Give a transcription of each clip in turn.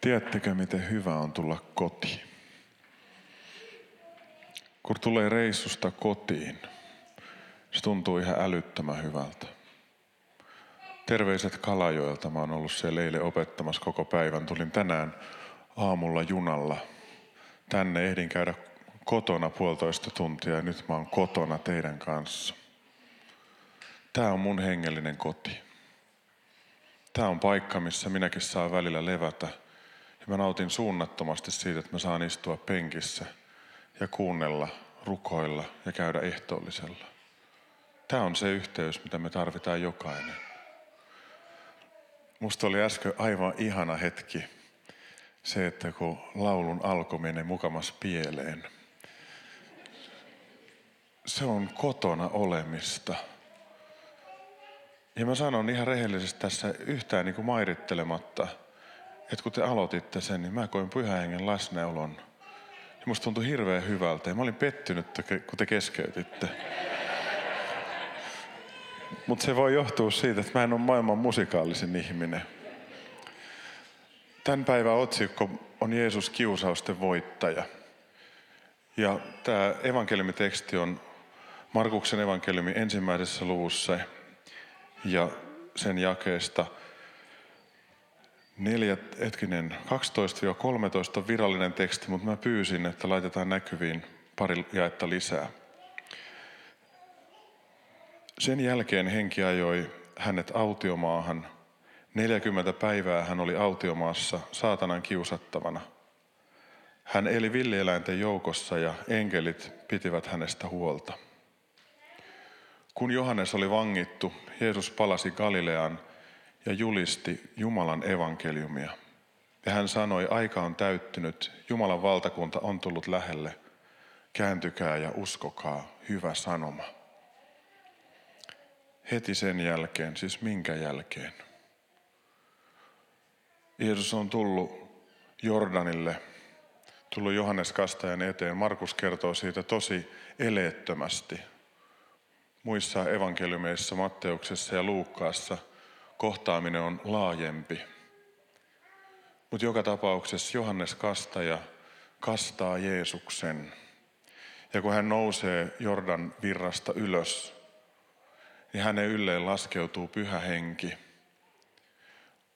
Tiedättekö, miten hyvä on tulla kotiin? Kun tulee reissusta kotiin, se tuntuu ihan älyttömän hyvältä. Terveiset Kalajoelta. Mä oon ollut siellä eilen opettamassa koko päivän. Tulin tänään aamulla junalla. Tänne ehdin käydä kotona puolitoista tuntia ja nyt mä oon kotona teidän kanssa. Tämä on mun hengellinen koti. Tämä on paikka, missä minäkin saan välillä levätä. Ja mä nautin suunnattomasti siitä, että mä saan istua penkissä ja kuunnella, rukoilla ja käydä ehtoollisella. Tämä on se yhteys, mitä me tarvitaan jokainen. Musta oli äsken aivan ihana hetki se, että kun laulun alku menee mukamas pieleen. Se on kotona olemista. Ja mä sanon ihan rehellisesti tässä yhtään niin kuin mairittelematta, että kun te aloititte sen, niin mä koin pyhän hengen läsnäolon. Ja musta tuntui hirveän hyvältä. Ja mä olin pettynyt, kun te keskeytitte. Mutta se voi johtua siitä, että mä en ole maailman musikaalisin ihminen. Tämän päivän otsikko on Jeesus kiusausten voittaja. Ja tämä evankeliumiteksti on Markuksen evankeliumi ensimmäisessä luvussa ja sen jakeesta neljät, etkinen, 12-13 virallinen teksti, mutta mä pyysin, että laitetaan näkyviin pari jaetta lisää. Sen jälkeen henki ajoi hänet autiomaahan. 40 päivää hän oli autiomaassa saatanan kiusattavana. Hän eli villieläinten joukossa ja enkelit pitivät hänestä huolta. Kun Johannes oli vangittu, Jeesus palasi Galileaan ja julisti Jumalan evankeliumia. Ja hän sanoi, aika on täyttynyt, Jumalan valtakunta on tullut lähelle. Kääntykää ja uskokaa, hyvä sanoma. Heti sen jälkeen, siis minkä jälkeen? Jeesus on tullut Jordanille, tullut Johannes Kastajan eteen. Markus kertoo siitä tosi eleettömästi. Muissa evankeliumeissa, Matteuksessa ja Luukkaassa kohtaaminen on laajempi. Mutta joka tapauksessa Johannes Kastaja kastaa Jeesuksen. Ja kun hän nousee Jordan virrasta ylös, niin hänen ylleen laskeutuu pyhä henki.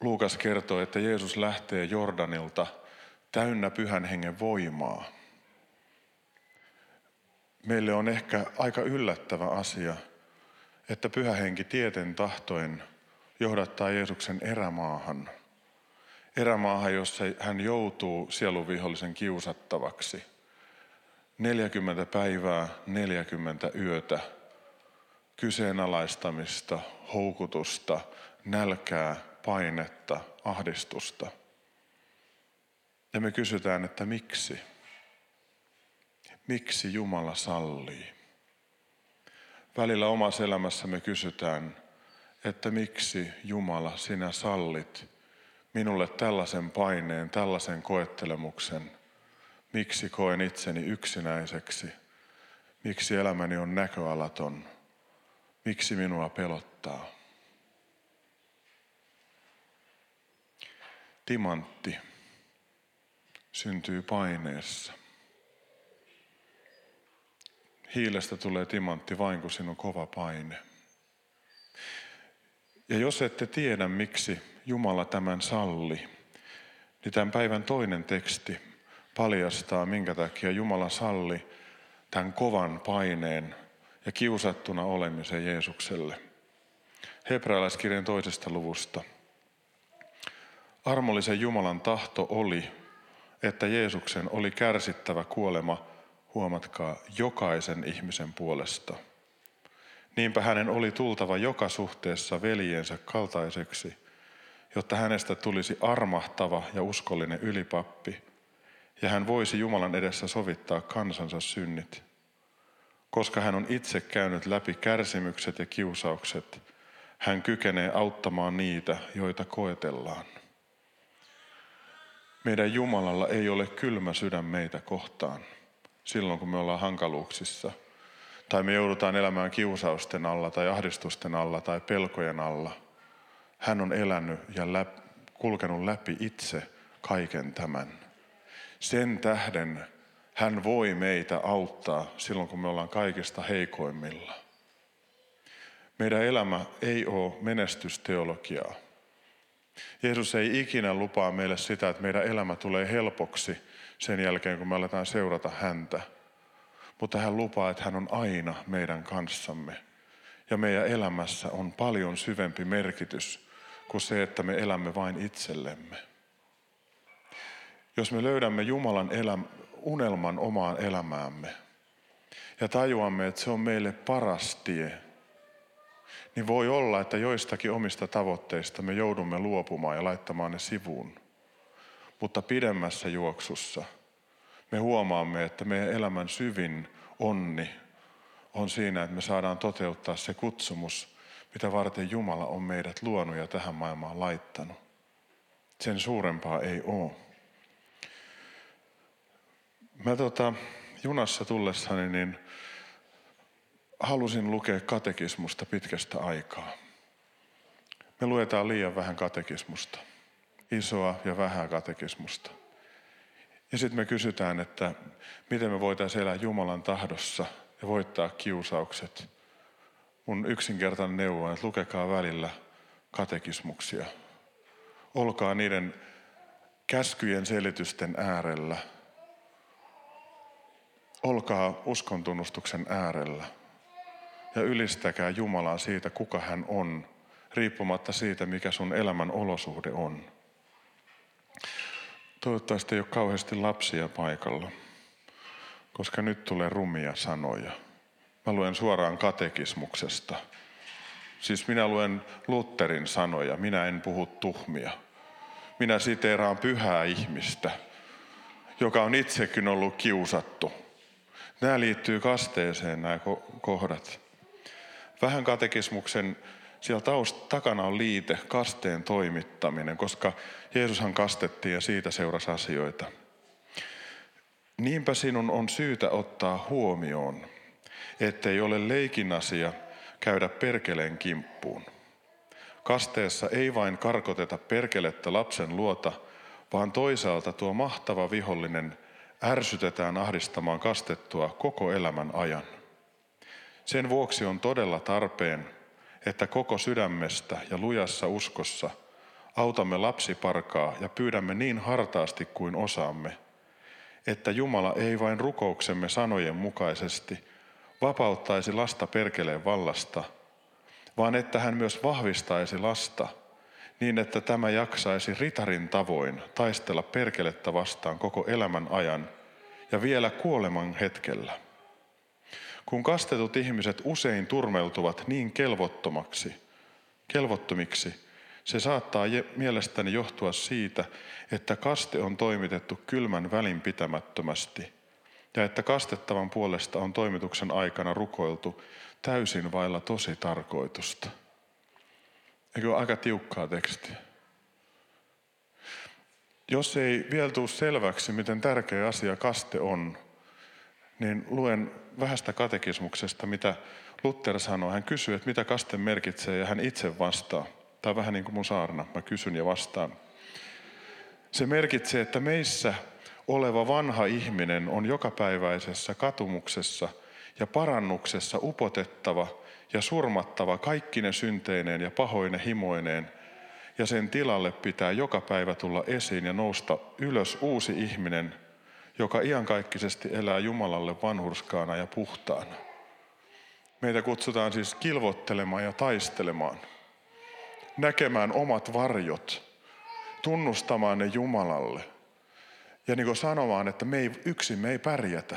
Luukas kertoo, että Jeesus lähtee Jordanilta täynnä pyhän hengen voimaa. Meille on ehkä aika yllättävä asia, että pyhä henki tieten tahtoen johdattaa Jeesuksen erämaahan. Erämaahan, jossa hän joutuu sieluvihollisen kiusattavaksi. 40 päivää, 40 yötä kyseenalaistamista, houkutusta, nälkää, painetta, ahdistusta. Ja me kysytään, että miksi? Miksi Jumala sallii? Välillä omassa elämässä me kysytään, että miksi Jumala sinä sallit minulle tällaisen paineen, tällaisen koettelemuksen. Miksi koen itseni yksinäiseksi? Miksi elämäni on näköalaton? Miksi minua pelottaa? Timantti syntyy paineessa. Hiilestä tulee timantti vain, kun sinun kova paine. Ja jos ette tiedä, miksi Jumala tämän salli, niin tämän päivän toinen teksti paljastaa, minkä takia Jumala salli tämän kovan paineen ja kiusattuna olemisen Jeesukselle. Hebrealaiskirjan toisesta luvusta. Armollisen Jumalan tahto oli, että Jeesuksen oli kärsittävä kuolema, huomatkaa, jokaisen ihmisen puolesta. Niinpä hänen oli tultava joka suhteessa veljensä kaltaiseksi, jotta hänestä tulisi armahtava ja uskollinen ylipappi, ja hän voisi Jumalan edessä sovittaa kansansa synnit – koska hän on itse käynyt läpi kärsimykset ja kiusaukset, hän kykenee auttamaan niitä, joita koetellaan. Meidän Jumalalla ei ole kylmä sydän meitä kohtaan silloin, kun me ollaan hankaluuksissa. Tai me joudutaan elämään kiusausten alla tai ahdistusten alla tai pelkojen alla. Hän on elänyt ja läp, kulkenut läpi itse kaiken tämän. Sen tähden hän voi meitä auttaa silloin, kun me ollaan kaikista heikoimmilla. Meidän elämä ei ole menestysteologiaa. Jeesus ei ikinä lupaa meille sitä, että meidän elämä tulee helpoksi sen jälkeen, kun me aletaan seurata häntä. Mutta hän lupaa, että hän on aina meidän kanssamme. Ja meidän elämässä on paljon syvempi merkitys kuin se, että me elämme vain itsellemme. Jos me löydämme Jumalan elämä, unelman omaan elämäämme ja tajuamme, että se on meille paras tie, niin voi olla, että joistakin omista tavoitteista me joudumme luopumaan ja laittamaan ne sivuun. Mutta pidemmässä juoksussa me huomaamme, että meidän elämän syvin onni on siinä, että me saadaan toteuttaa se kutsumus, mitä varten Jumala on meidät luonut ja tähän maailmaan laittanut. Sen suurempaa ei ole. Mä tota, junassa tullessani niin halusin lukea katekismusta pitkästä aikaa. Me luetaan liian vähän katekismusta. Isoa ja vähän katekismusta. Ja sitten me kysytään, että miten me voitaisiin elää Jumalan tahdossa ja voittaa kiusaukset. Mun yksinkertainen neuvo on, että lukekaa välillä katekismuksia. Olkaa niiden käskyjen selitysten äärellä. Olkaa uskontunnustuksen äärellä ja ylistäkää Jumalaa siitä, kuka hän on, riippumatta siitä, mikä sun elämän olosuhde on. Toivottavasti ei ole kauheasti lapsia paikalla, koska nyt tulee rumia sanoja. Mä luen suoraan katekismuksesta. Siis minä luen Lutterin sanoja, minä en puhu tuhmia. Minä siteeraan pyhää ihmistä, joka on itsekin ollut kiusattu. Nämä liittyy kasteeseen nämä kohdat. Vähän katekismuksen siellä taust, takana on liite, kasteen toimittaminen, koska Jeesushan kastettiin ja siitä seurasi asioita. Niinpä sinun on syytä ottaa huomioon, ettei ole leikin asia käydä perkeleen kimppuun. Kasteessa ei vain karkoteta perkelettä lapsen luota, vaan toisaalta tuo mahtava vihollinen ärsytetään ahdistamaan kastettua koko elämän ajan. Sen vuoksi on todella tarpeen, että koko sydämestä ja lujassa uskossa autamme lapsiparkaa ja pyydämme niin hartaasti kuin osaamme, että Jumala ei vain rukouksemme sanojen mukaisesti vapauttaisi lasta perkeleen vallasta, vaan että hän myös vahvistaisi lasta niin, että tämä jaksaisi ritarin tavoin taistella perkelettä vastaan koko elämän ajan ja vielä kuoleman hetkellä. Kun kastetut ihmiset usein turmeltuvat niin kelvottomaksi, kelvottomiksi, se saattaa mielestäni johtua siitä, että kaste on toimitettu kylmän välinpitämättömästi ja että kastettavan puolesta on toimituksen aikana rukoiltu täysin vailla tosi tarkoitusta. Eikö ole aika tiukkaa tekstiä? Jos ei vielä tule selväksi, miten tärkeä asia kaste on, niin luen vähästä katekismuksesta, mitä Luther sanoo. Hän kysyy, että mitä kaste merkitsee ja hän itse vastaa. Tämä on vähän niin kuin mun saarna, mä kysyn ja vastaan. Se merkitsee, että meissä oleva vanha ihminen on jokapäiväisessä katumuksessa ja parannuksessa upotettava ja surmattava kaikkine synteineen ja pahoine himoineen, ja sen tilalle pitää joka päivä tulla esiin ja nousta ylös uusi ihminen, joka iankaikkisesti elää Jumalalle vanhurskaana ja puhtaana. Meitä kutsutaan siis kilvottelemaan ja taistelemaan, näkemään omat varjot, tunnustamaan ne Jumalalle ja niin kuin sanomaan, että me ei, yksin me ei pärjätä.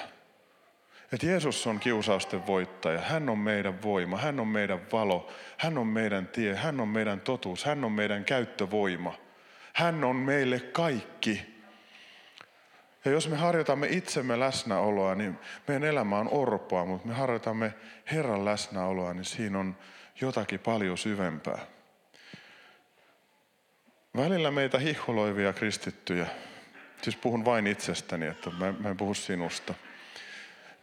Että Jeesus on kiusausten voittaja, hän on meidän voima, hän on meidän valo, hän on meidän tie, hän on meidän totuus, hän on meidän käyttövoima. Hän on meille kaikki. Ja jos me harjoitamme itsemme läsnäoloa, niin meidän elämä on orpoa, mutta me harjoitamme Herran läsnäoloa, niin siinä on jotakin paljon syvempää. Välillä meitä hiholoivia kristittyjä, siis puhun vain itsestäni, että mä, mä en puhu sinusta,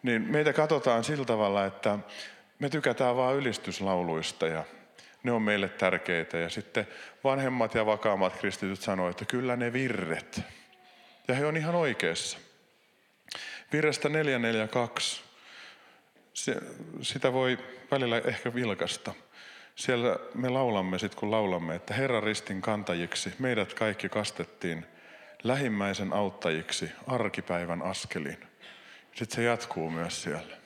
niin meitä katsotaan sillä tavalla, että me tykätään vain ylistyslauluista ja ne on meille tärkeitä. Ja sitten vanhemmat ja vakaammat kristityt sanoivat, että kyllä ne virret, Ja he on ihan oikeassa. Virrestä 442, se, sitä voi välillä ehkä vilkasta. Siellä me laulamme sitten, kun laulamme, että Herran ristin kantajiksi meidät kaikki kastettiin lähimmäisen auttajiksi arkipäivän askeliin. Sitten se jatkuu myös siellä.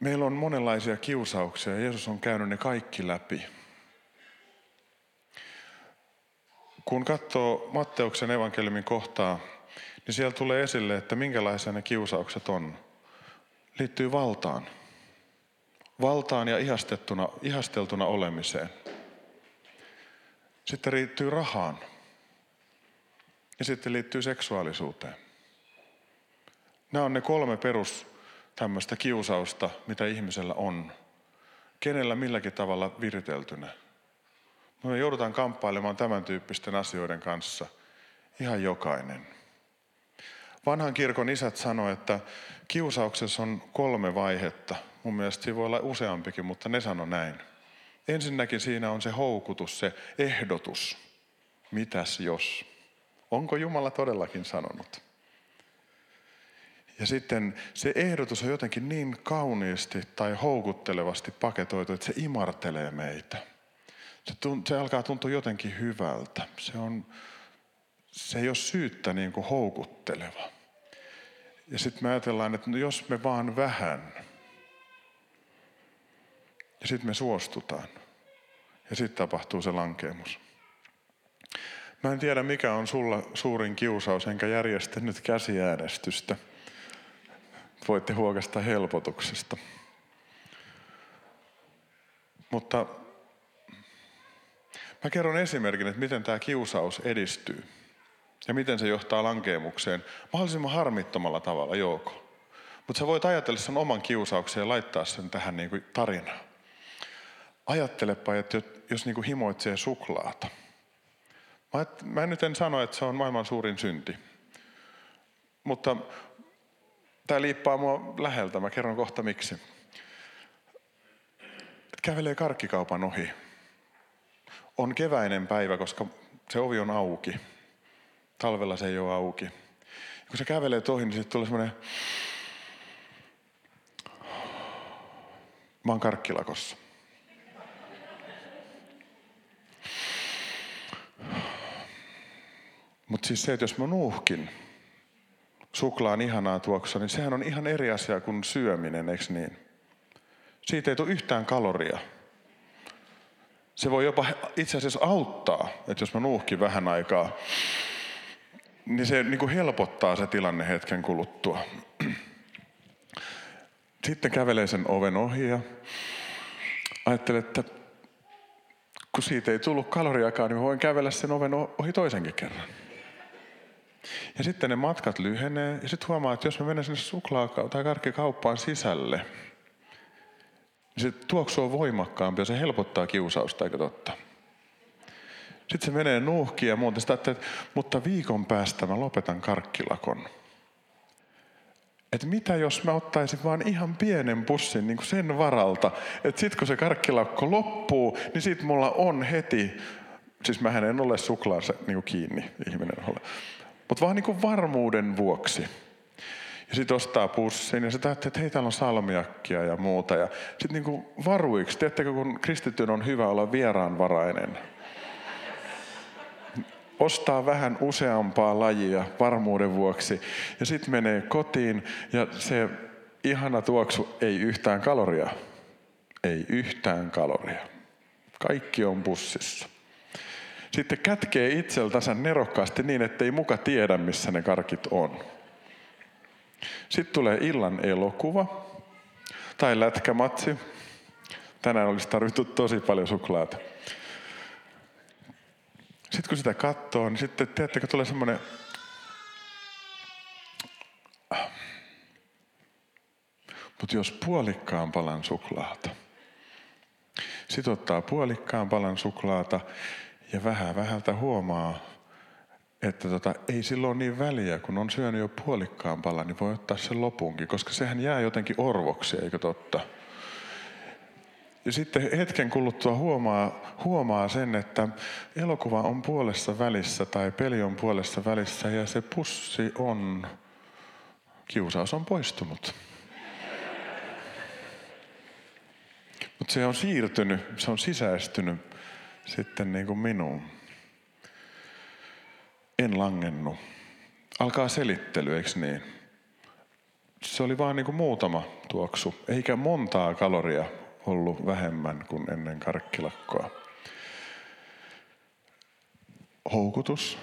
Meillä on monenlaisia kiusauksia Jeesus on käynyt ne kaikki läpi. Kun katsoo Matteuksen evankeliumin kohtaa, niin siellä tulee esille, että minkälaisia ne kiusaukset on. Liittyy valtaan. Valtaan ja ihastettuna, ihasteltuna olemiseen. Sitten liittyy rahaan. Ja sitten liittyy seksuaalisuuteen. Nämä on ne kolme perus tämmöistä kiusausta, mitä ihmisellä on. Kenellä milläkin tavalla viriteltynä. Me joudutaan kamppailemaan tämän tyyppisten asioiden kanssa. Ihan jokainen. Vanhan kirkon isät sanoivat, että kiusauksessa on kolme vaihetta. Mun mielestä siinä voi olla useampikin, mutta ne sano näin. Ensinnäkin siinä on se houkutus, se ehdotus. Mitäs jos? Onko Jumala todellakin sanonut? Ja sitten se ehdotus on jotenkin niin kauniisti tai houkuttelevasti paketoitu, että se imartelee meitä. Se, tunt, se alkaa tuntua jotenkin hyvältä. Se, on, se ei ole syyttä niin kuin houkutteleva. Ja sitten me ajatellaan, että no jos me vaan vähän. Ja sitten me suostutaan. Ja sitten tapahtuu se lankeemus. Mä en tiedä, mikä on sulla suurin kiusaus, enkä järjestä nyt käsiäänestystä – voitte huokasta helpotuksesta. Mutta mä kerron esimerkin, että miten tämä kiusaus edistyy ja miten se johtaa lankeemukseen mahdollisimman harmittomalla tavalla joko. Mutta sä voit ajatella sen oman kiusauksen ja laittaa sen tähän niin kuin tarinaan. Ajattelepa, että jos niin kuin himoitsee suklaata. Mä, et, mä nyt en sano, että se on maailman suurin synti. Mutta Tämä liippaa mua läheltä, mä kerron kohta miksi. Et kävelee karkkikaupan ohi. On keväinen päivä, koska se ovi on auki. Talvella se ei ole auki. Kun se kävelee ohi, niin sitten tulee semmoinen... Mä oon karkkilakossa. Mutta siis se, että jos mä nuuhkin, suklaan ihanaa tuoksua, niin sehän on ihan eri asia kuin syöminen, eikö niin? Siitä ei tule yhtään kaloria. Se voi jopa itse asiassa auttaa, että jos mä nuuhkin vähän aikaa, niin se niin kuin helpottaa se tilanne hetken kuluttua. Sitten kävelee sen oven ohi ja ajattelee, että kun siitä ei tullut kaloriakaan, niin voin kävellä sen oven ohi toisenkin kerran. Ja sitten ne matkat lyhenee ja sitten huomaa, että jos mä menen sinne suklaa- tai karkkikauppaan sisälle, se tuoksu on voimakkaampi ja se helpottaa kiusausta, eikö totta? Sitten se menee nuuhkiin ja muuta. Sitä että, mutta viikon päästä mä lopetan karkkilakon. Että mitä jos mä ottaisin vaan ihan pienen pussin niin kuin sen varalta, että sitten kun se karkkilakko loppuu, niin sitten mulla on heti, siis mä en ole suklaansa niin kiinni ihminen ole. Mutta vaan niin kuin varmuuden vuoksi. Ja sitten ostaa pussin ja sitten että hei täällä on salmiakkia ja muuta. Ja sitten niin varuiksi, tiedättekö kun kristityn on hyvä olla vieraanvarainen. Ostaa vähän useampaa lajia varmuuden vuoksi. Ja sitten menee kotiin ja se ihana tuoksu ei yhtään kaloria. Ei yhtään kaloria. Kaikki on pussissa sitten kätkee itseltänsä nerokkaasti niin, ettei muka tiedä, missä ne karkit on. Sitten tulee illan elokuva tai lätkämatsi. Tänään olisi tarvittu tosi paljon suklaata. Sitten kun sitä katsoo, niin sitten tiedättekö, tulee semmoinen Mutta jos puolikkaan palan suklaata, sitten ottaa puolikkaan palan suklaata ja vähän vähältä huomaa, että tota, ei silloin niin väliä, kun on syönyt jo puolikkaan palan, niin voi ottaa sen lopunkin, koska sehän jää jotenkin orvoksi, eikö totta? Ja sitten hetken kuluttua huomaa, huomaa sen, että elokuva on puolessa välissä tai peli on puolessa välissä ja se pussi on, kiusaus on poistunut. Mutta se on siirtynyt, se on sisäistynyt sitten niin kuin minuun. En langennut. Alkaa selittely, eikö niin? Se oli vain niin kuin muutama tuoksu, eikä montaa kaloria ollut vähemmän kuin ennen karkkilakkoa. Houkutus,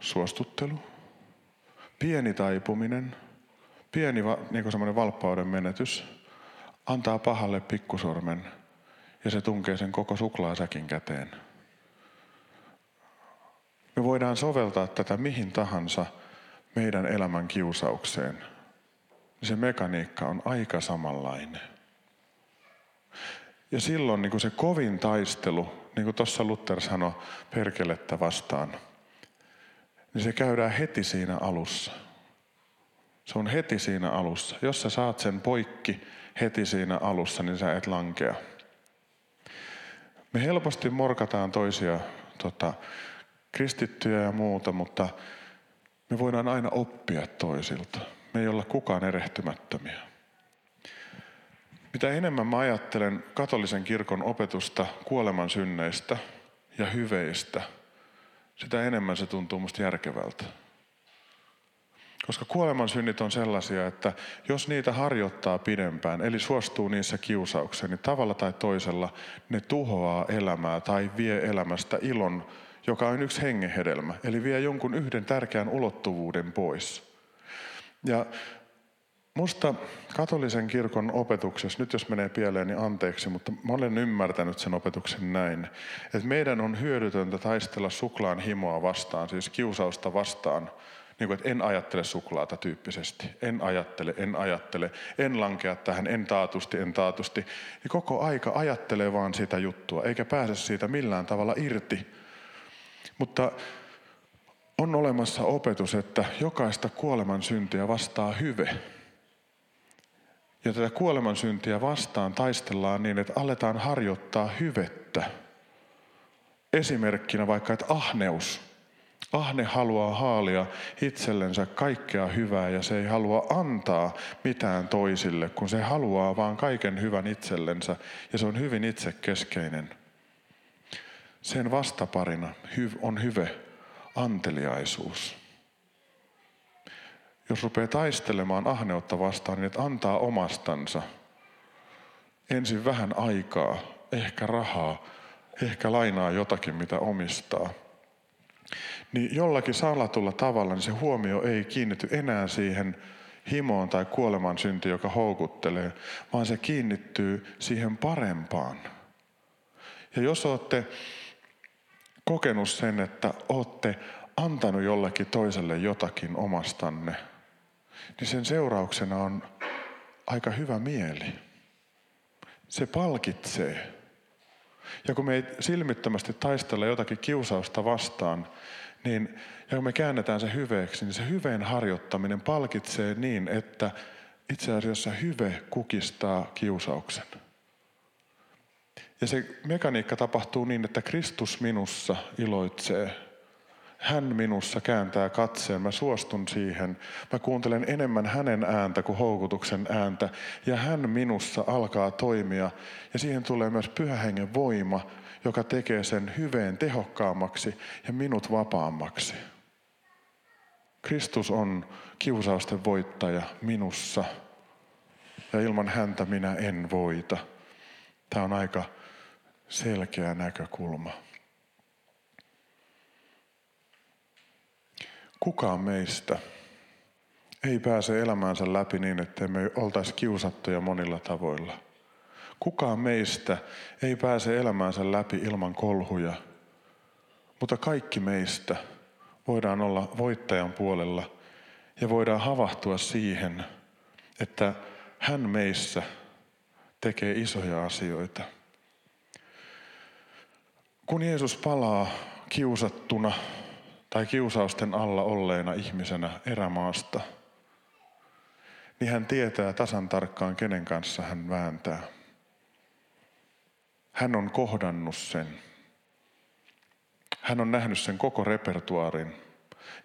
suostuttelu, pieni taipuminen, pieni niin kuin semmoinen valppauden menetys, antaa pahalle pikkusormen ja se tunkee sen koko suklaasäkin käteen. Me voidaan soveltaa tätä mihin tahansa meidän elämän kiusaukseen. Se mekaniikka on aika samanlainen. Ja silloin niin kuin se kovin taistelu, niin kuin tuossa Luther sanoi perkelettä vastaan, niin se käydään heti siinä alussa. Se on heti siinä alussa. Jos sä saat sen poikki heti siinä alussa, niin sä et lankea. Me helposti morkataan toisia tota, kristittyjä ja muuta, mutta me voidaan aina oppia toisilta. Me ei olla kukaan erehtymättömiä. Mitä enemmän mä ajattelen katolisen kirkon opetusta kuoleman synneistä ja hyveistä, sitä enemmän se tuntuu musta järkevältä. Koska kuoleman synnit on sellaisia, että jos niitä harjoittaa pidempään, eli suostuu niissä kiusaukseen, niin tavalla tai toisella ne tuhoaa elämää tai vie elämästä ilon, joka on yksi hengehedelmä, eli vie jonkun yhden tärkeän ulottuvuuden pois. Ja Musta katolisen kirkon opetuksessa, nyt jos menee pieleen, niin anteeksi, mutta mä olen ymmärtänyt sen opetuksen näin, että meidän on hyödytöntä taistella suklaan himoa vastaan, siis kiusausta vastaan, niin kuin, että en ajattele suklaata tyyppisesti. En ajattele, en ajattele, en lankea tähän, en taatusti, en taatusti. Niin koko aika ajattelee vaan sitä juttua, eikä pääse siitä millään tavalla irti. Mutta on olemassa opetus, että jokaista kuoleman syntiä vastaa hyve. Ja tätä kuolemansyntiä vastaan taistellaan niin, että aletaan harjoittaa hyvettä. Esimerkkinä vaikka, että ahneus. Ahne haluaa haalia itsellensä kaikkea hyvää ja se ei halua antaa mitään toisille, kun se haluaa vaan kaiken hyvän itsellensä ja se on hyvin itsekeskeinen. Sen vastaparina on hyve, anteliaisuus jos rupeaa taistelemaan ahneutta vastaan, niin että antaa omastansa. Ensin vähän aikaa, ehkä rahaa, ehkä lainaa jotakin, mitä omistaa. Niin jollakin salatulla tavalla niin se huomio ei kiinnity enää siihen himoon tai kuoleman synti, joka houkuttelee, vaan se kiinnittyy siihen parempaan. Ja jos olette kokenut sen, että olette antanut jollekin toiselle jotakin omastanne – niin sen seurauksena on aika hyvä mieli. Se palkitsee. Ja kun me ei silmittömästi taistella jotakin kiusausta vastaan, niin, ja kun me käännetään se hyveeksi, niin se hyveen harjoittaminen palkitsee niin, että itse asiassa hyve kukistaa kiusauksen. Ja se mekaniikka tapahtuu niin, että Kristus minussa iloitsee hän minussa kääntää katseen, mä suostun siihen. Mä kuuntelen enemmän hänen ääntä kuin houkutuksen ääntä. Ja hän minussa alkaa toimia. Ja siihen tulee myös pyhähengen voima, joka tekee sen hyveen tehokkaammaksi ja minut vapaammaksi. Kristus on kiusausten voittaja minussa. Ja ilman häntä minä en voita. Tämä on aika selkeä näkökulma. Kukaan meistä ei pääse elämäänsä läpi niin, että me oltaisi kiusattuja monilla tavoilla. Kukaan meistä ei pääse elämäänsä läpi ilman kolhuja, mutta kaikki meistä voidaan olla voittajan puolella ja voidaan havahtua siihen, että hän meissä tekee isoja asioita. Kun Jeesus palaa kiusattuna tai kiusausten alla olleena ihmisenä erämaasta, niin hän tietää tasan tarkkaan, kenen kanssa hän vääntää. Hän on kohdannut sen. Hän on nähnyt sen koko repertuaarin.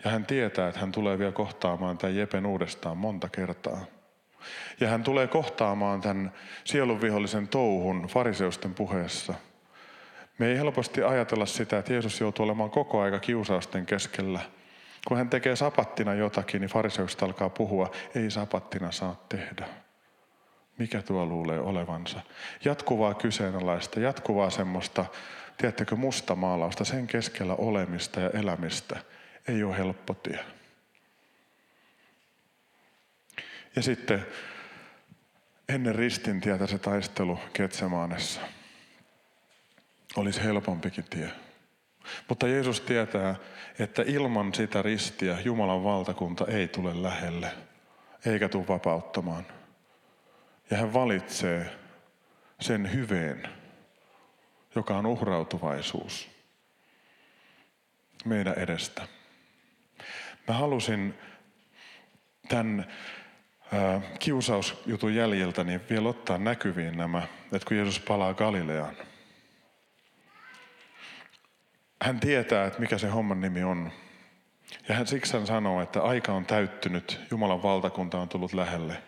Ja hän tietää, että hän tulee vielä kohtaamaan tämän Jepen uudestaan monta kertaa. Ja hän tulee kohtaamaan tämän sielunvihollisen touhun fariseusten puheessa. Me ei helposti ajatella sitä, että Jeesus joutuu olemaan koko aika kiusausten keskellä. Kun hän tekee sapattina jotakin, niin fariseukset alkaa puhua, ei sapattina saa tehdä. Mikä tuo luulee olevansa? Jatkuvaa kyseenalaista, jatkuvaa semmoista, tiedättekö, mustamaalausta, sen keskellä olemista ja elämistä ei ole helppo tie. Ja sitten ennen ristin tietä se taistelu Ketsemaanessa olisi helpompikin tie. Mutta Jeesus tietää, että ilman sitä ristiä Jumalan valtakunta ei tule lähelle, eikä tule vapauttamaan. Ja hän valitsee sen hyveen, joka on uhrautuvaisuus meidän edestä. Mä halusin tämän kiusausjutun jäljiltä niin vielä ottaa näkyviin nämä, että kun Jeesus palaa Galileaan. Hän tietää, että mikä se homman nimi on. Ja hän siksi hän sanoo, että aika on täyttynyt, Jumalan valtakunta on tullut lähelle.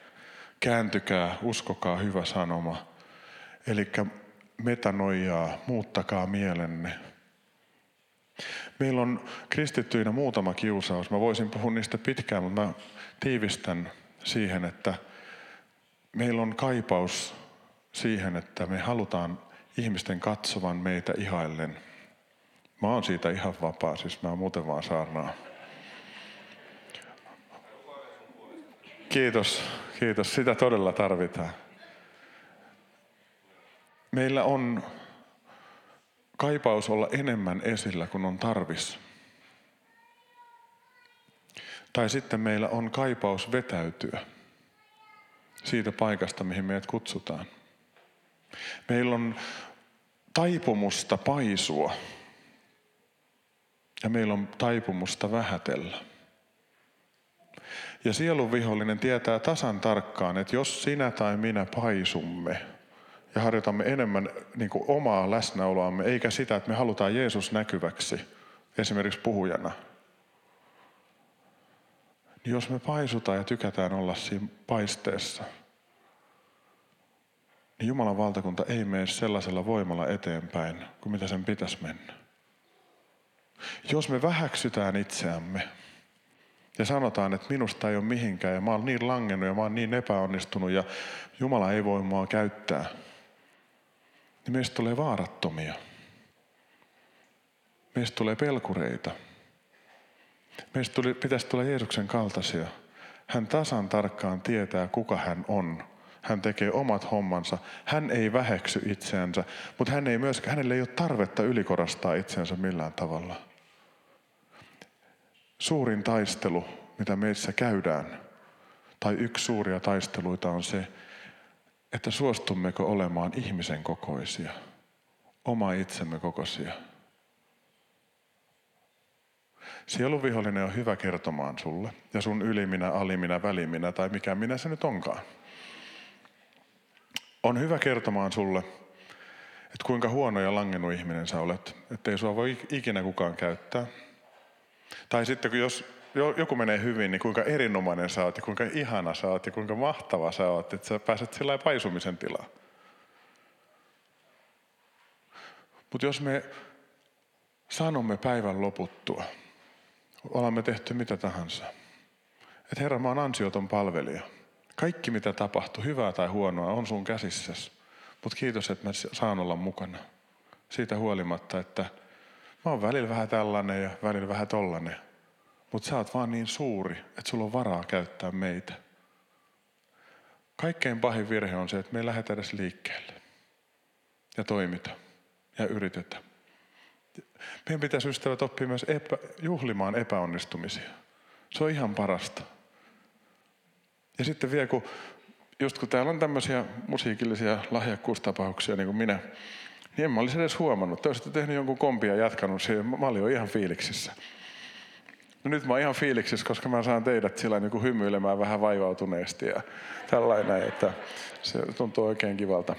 Kääntykää, uskokaa hyvä sanoma. Eli metanoijaa, muuttakaa mielenne. Meillä on kristittyinä muutama kiusaus. Mä voisin puhua niistä pitkään, mutta mä tiivistän siihen, että meillä on kaipaus siihen, että me halutaan ihmisten katsovan meitä ihaillen. Mä oon siitä ihan vapaa, siis mä muuten vaan saarnaa. Kiitos, kiitos. Sitä todella tarvitaan. Meillä on kaipaus olla enemmän esillä kuin on tarvis. Tai sitten meillä on kaipaus vetäytyä siitä paikasta, mihin meidät kutsutaan. Meillä on taipumusta paisua ja meillä on taipumusta vähätellä. Ja sielun vihollinen tietää tasan tarkkaan, että jos sinä tai minä paisumme ja harjoitamme enemmän niin kuin omaa läsnäoloamme, eikä sitä, että me halutaan Jeesus näkyväksi, esimerkiksi puhujana – niin jos me paisutaan ja tykätään olla siinä paisteessa, niin Jumalan valtakunta ei mene sellaisella voimalla eteenpäin kuin mitä sen pitäisi mennä. Jos me vähäksytään itseämme ja sanotaan, että minusta ei ole mihinkään ja mä oon niin langennut ja mä oon niin epäonnistunut ja Jumala ei voi mua käyttää, niin meistä tulee vaarattomia. Meistä tulee pelkureita. Meistä tuli, pitäisi tulla Jeesuksen kaltaisia. Hän tasan tarkkaan tietää, kuka hän on. Hän tekee omat hommansa. Hän ei väheksy itseänsä, mutta hän ei myöskään, hänelle ei ole tarvetta ylikorostaa itseänsä millään tavalla. Suurin taistelu, mitä meissä käydään, tai yksi suuria taisteluita on se, että suostummeko olemaan ihmisen kokoisia, oma itsemme kokoisia. Sielun vihollinen on hyvä kertomaan sulle ja sun yliminä, aliminä, väliminä tai mikä minä se nyt onkaan. On hyvä kertomaan sulle, että kuinka huono ja langennut ihminen sä olet, ettei sua voi ikinä kukaan käyttää. Tai sitten kun jos joku menee hyvin, niin kuinka erinomainen sä oot ja kuinka ihana sä oot ja kuinka mahtava sä oot, että sä pääset sillä paisumisen tilaan. Mutta jos me sanomme päivän loputtua, olemme tehty mitä tahansa. Että Herra, mä oon ansioton palvelija. Kaikki mitä tapahtuu, hyvää tai huonoa, on sun käsissäsi. Mutta kiitos, että mä saan olla mukana. Siitä huolimatta, että mä oon välillä vähän tällainen ja välillä vähän tollanen. Mutta sä oot vaan niin suuri, että sulla on varaa käyttää meitä. Kaikkein pahin virhe on se, että me ei lähdetä edes liikkeelle. Ja toimita. Ja yritetä. Meidän pitäisi ystävät oppia myös epä, juhlimaan epäonnistumisia. Se on ihan parasta. Ja sitten vielä kun, just kun täällä on tämmöisiä musiikillisia lahjakkuustapauksia niin kuin minä, niin en mä olisi edes huomannut. Te olisitte tehnyt jonkun kompia ja jatkanut siihen. Mä olin jo ihan fiiliksissä. No nyt mä oon ihan fiiliksissä, koska mä saan teidät sillä niin hymyilemään vähän vaivautuneesti ja tällainen, että se tuntuu oikein kivalta.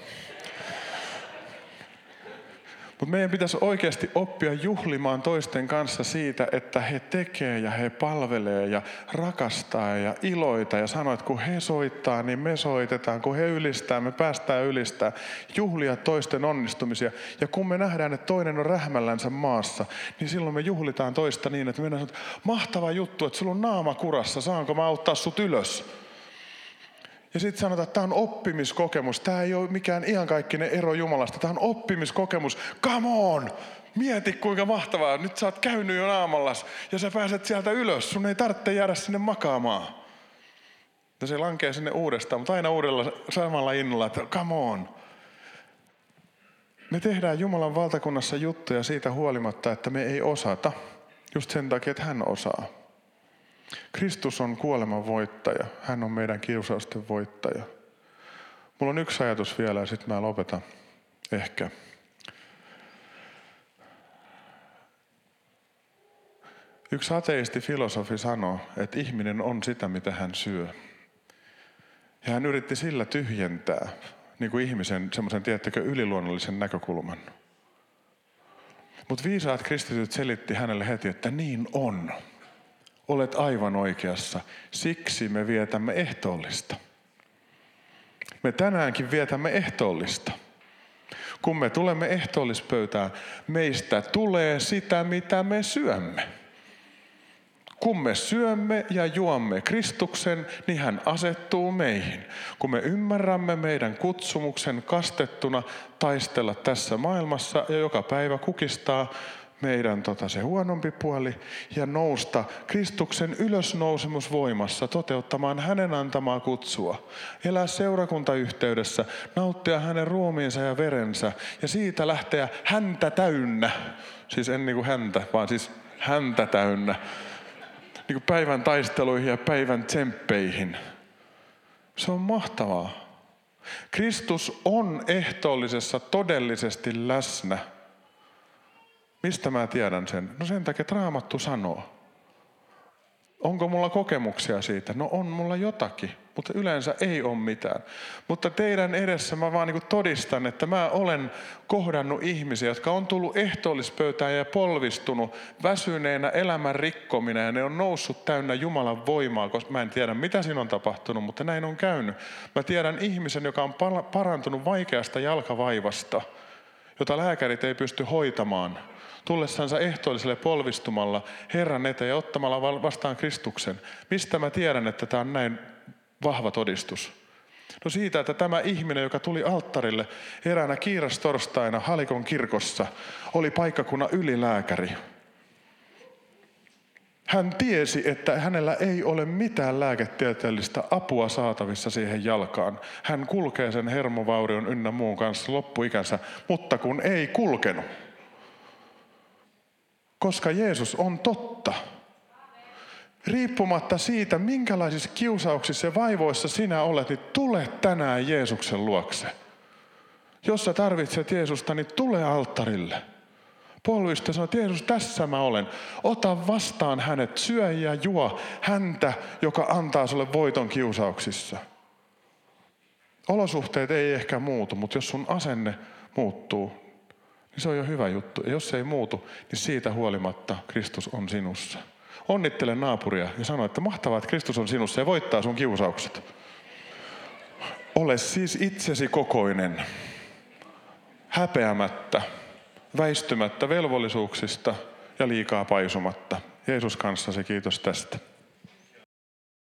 Mutta meidän pitäisi oikeasti oppia juhlimaan toisten kanssa siitä, että he tekee ja he palvelee ja rakastaa ja iloita ja sanoo, että kun he soittaa, niin me soitetaan. Kun he ylistää, me päästään ylistää. Juhlia toisten onnistumisia. Ja kun me nähdään, että toinen on rähmällänsä maassa, niin silloin me juhlitaan toista niin, että me mennään, että mahtava juttu, että sulla on naama kurassa, saanko mä auttaa sut ylös? Ja sitten sanotaan, että tämä on oppimiskokemus. Tämä ei ole mikään iankaikkinen ero Jumalasta. Tämä on oppimiskokemus. Come on! Mieti kuinka mahtavaa. Nyt sä oot käynyt jo naamallas ja sä pääset sieltä ylös. Sun ei tarvitse jäädä sinne makaamaan. Ja se lankee sinne uudestaan, mutta aina uudella samalla innolla, että come on. Me tehdään Jumalan valtakunnassa juttuja siitä huolimatta, että me ei osata. Just sen takia, että hän osaa. Kristus on kuoleman voittaja. Hän on meidän kiusausten voittaja. Mulla on yksi ajatus vielä ja sitten mä lopetan. Ehkä. Yksi ateisti filosofi sanoi, että ihminen on sitä, mitä hän syö. Ja hän yritti sillä tyhjentää niin kuin ihmisen semmoisen, tiettäkö, yliluonnollisen näkökulman. Mutta viisaat kristityt selitti hänelle heti, että niin on. Olet aivan oikeassa. Siksi me vietämme ehtoollista. Me tänäänkin vietämme ehtoollista. Kun me tulemme ehtoollispöytään, meistä tulee sitä, mitä me syömme. Kun me syömme ja juomme Kristuksen, niin hän asettuu meihin. Kun me ymmärrämme meidän kutsumuksen kastettuna taistella tässä maailmassa ja joka päivä kukistaa meidän tota, se huonompi puoli ja nousta Kristuksen ylösnousemusvoimassa toteuttamaan hänen antamaa kutsua. Elää seurakuntayhteydessä, nauttia hänen ruumiinsa ja verensä ja siitä lähteä häntä täynnä. Siis en niin kuin häntä, vaan siis häntä täynnä. Niin kuin päivän taisteluihin ja päivän tsemppeihin. Se on mahtavaa. Kristus on ehtoollisessa todellisesti läsnä – Mistä mä tiedän sen? No sen takia, että Raamattu sanoo. Onko mulla kokemuksia siitä? No on mulla jotakin, mutta yleensä ei ole mitään. Mutta teidän edessä mä vaan niin todistan, että mä olen kohdannut ihmisiä, jotka on tullut ehtoollispöytään ja polvistunut väsyneenä elämän rikkomina ja ne on noussut täynnä Jumalan voimaa, koska mä en tiedä mitä siinä on tapahtunut, mutta näin on käynyt. Mä tiedän ihmisen, joka on parantunut vaikeasta jalkavaivasta, jota lääkärit ei pysty hoitamaan – tullessansa ehtoolliselle polvistumalla Herran eteen ja ottamalla vastaan Kristuksen. Mistä mä tiedän, että tämä on näin vahva todistus? No siitä, että tämä ihminen, joka tuli alttarille eräänä kiirastorstaina Halikon kirkossa, oli paikkakunnan ylilääkäri. Hän tiesi, että hänellä ei ole mitään lääketieteellistä apua saatavissa siihen jalkaan. Hän kulkee sen hermovaurion ynnä muun kanssa loppuikänsä, mutta kun ei kulkenut. Koska Jeesus on totta. Riippumatta siitä, minkälaisissa kiusauksissa ja vaivoissa sinä olet, niin tule tänään Jeesuksen luokse. Jos sä tarvitset Jeesusta, niin tule alttarille. Polvista sanoo, että Jeesus, tässä mä olen. Ota vastaan hänet, syö ja juo häntä, joka antaa sulle voiton kiusauksissa. Olosuhteet ei ehkä muutu, mutta jos sun asenne muuttuu, niin se on jo hyvä juttu. Ja jos se ei muutu, niin siitä huolimatta Kristus on sinussa. Onnittele naapuria ja sano, että mahtavaa, että Kristus on sinussa ja voittaa sun kiusaukset. Ole siis itsesi kokoinen, häpeämättä, väistymättä velvollisuuksista ja liikaa paisumatta. Jeesus kanssasi, kiitos tästä.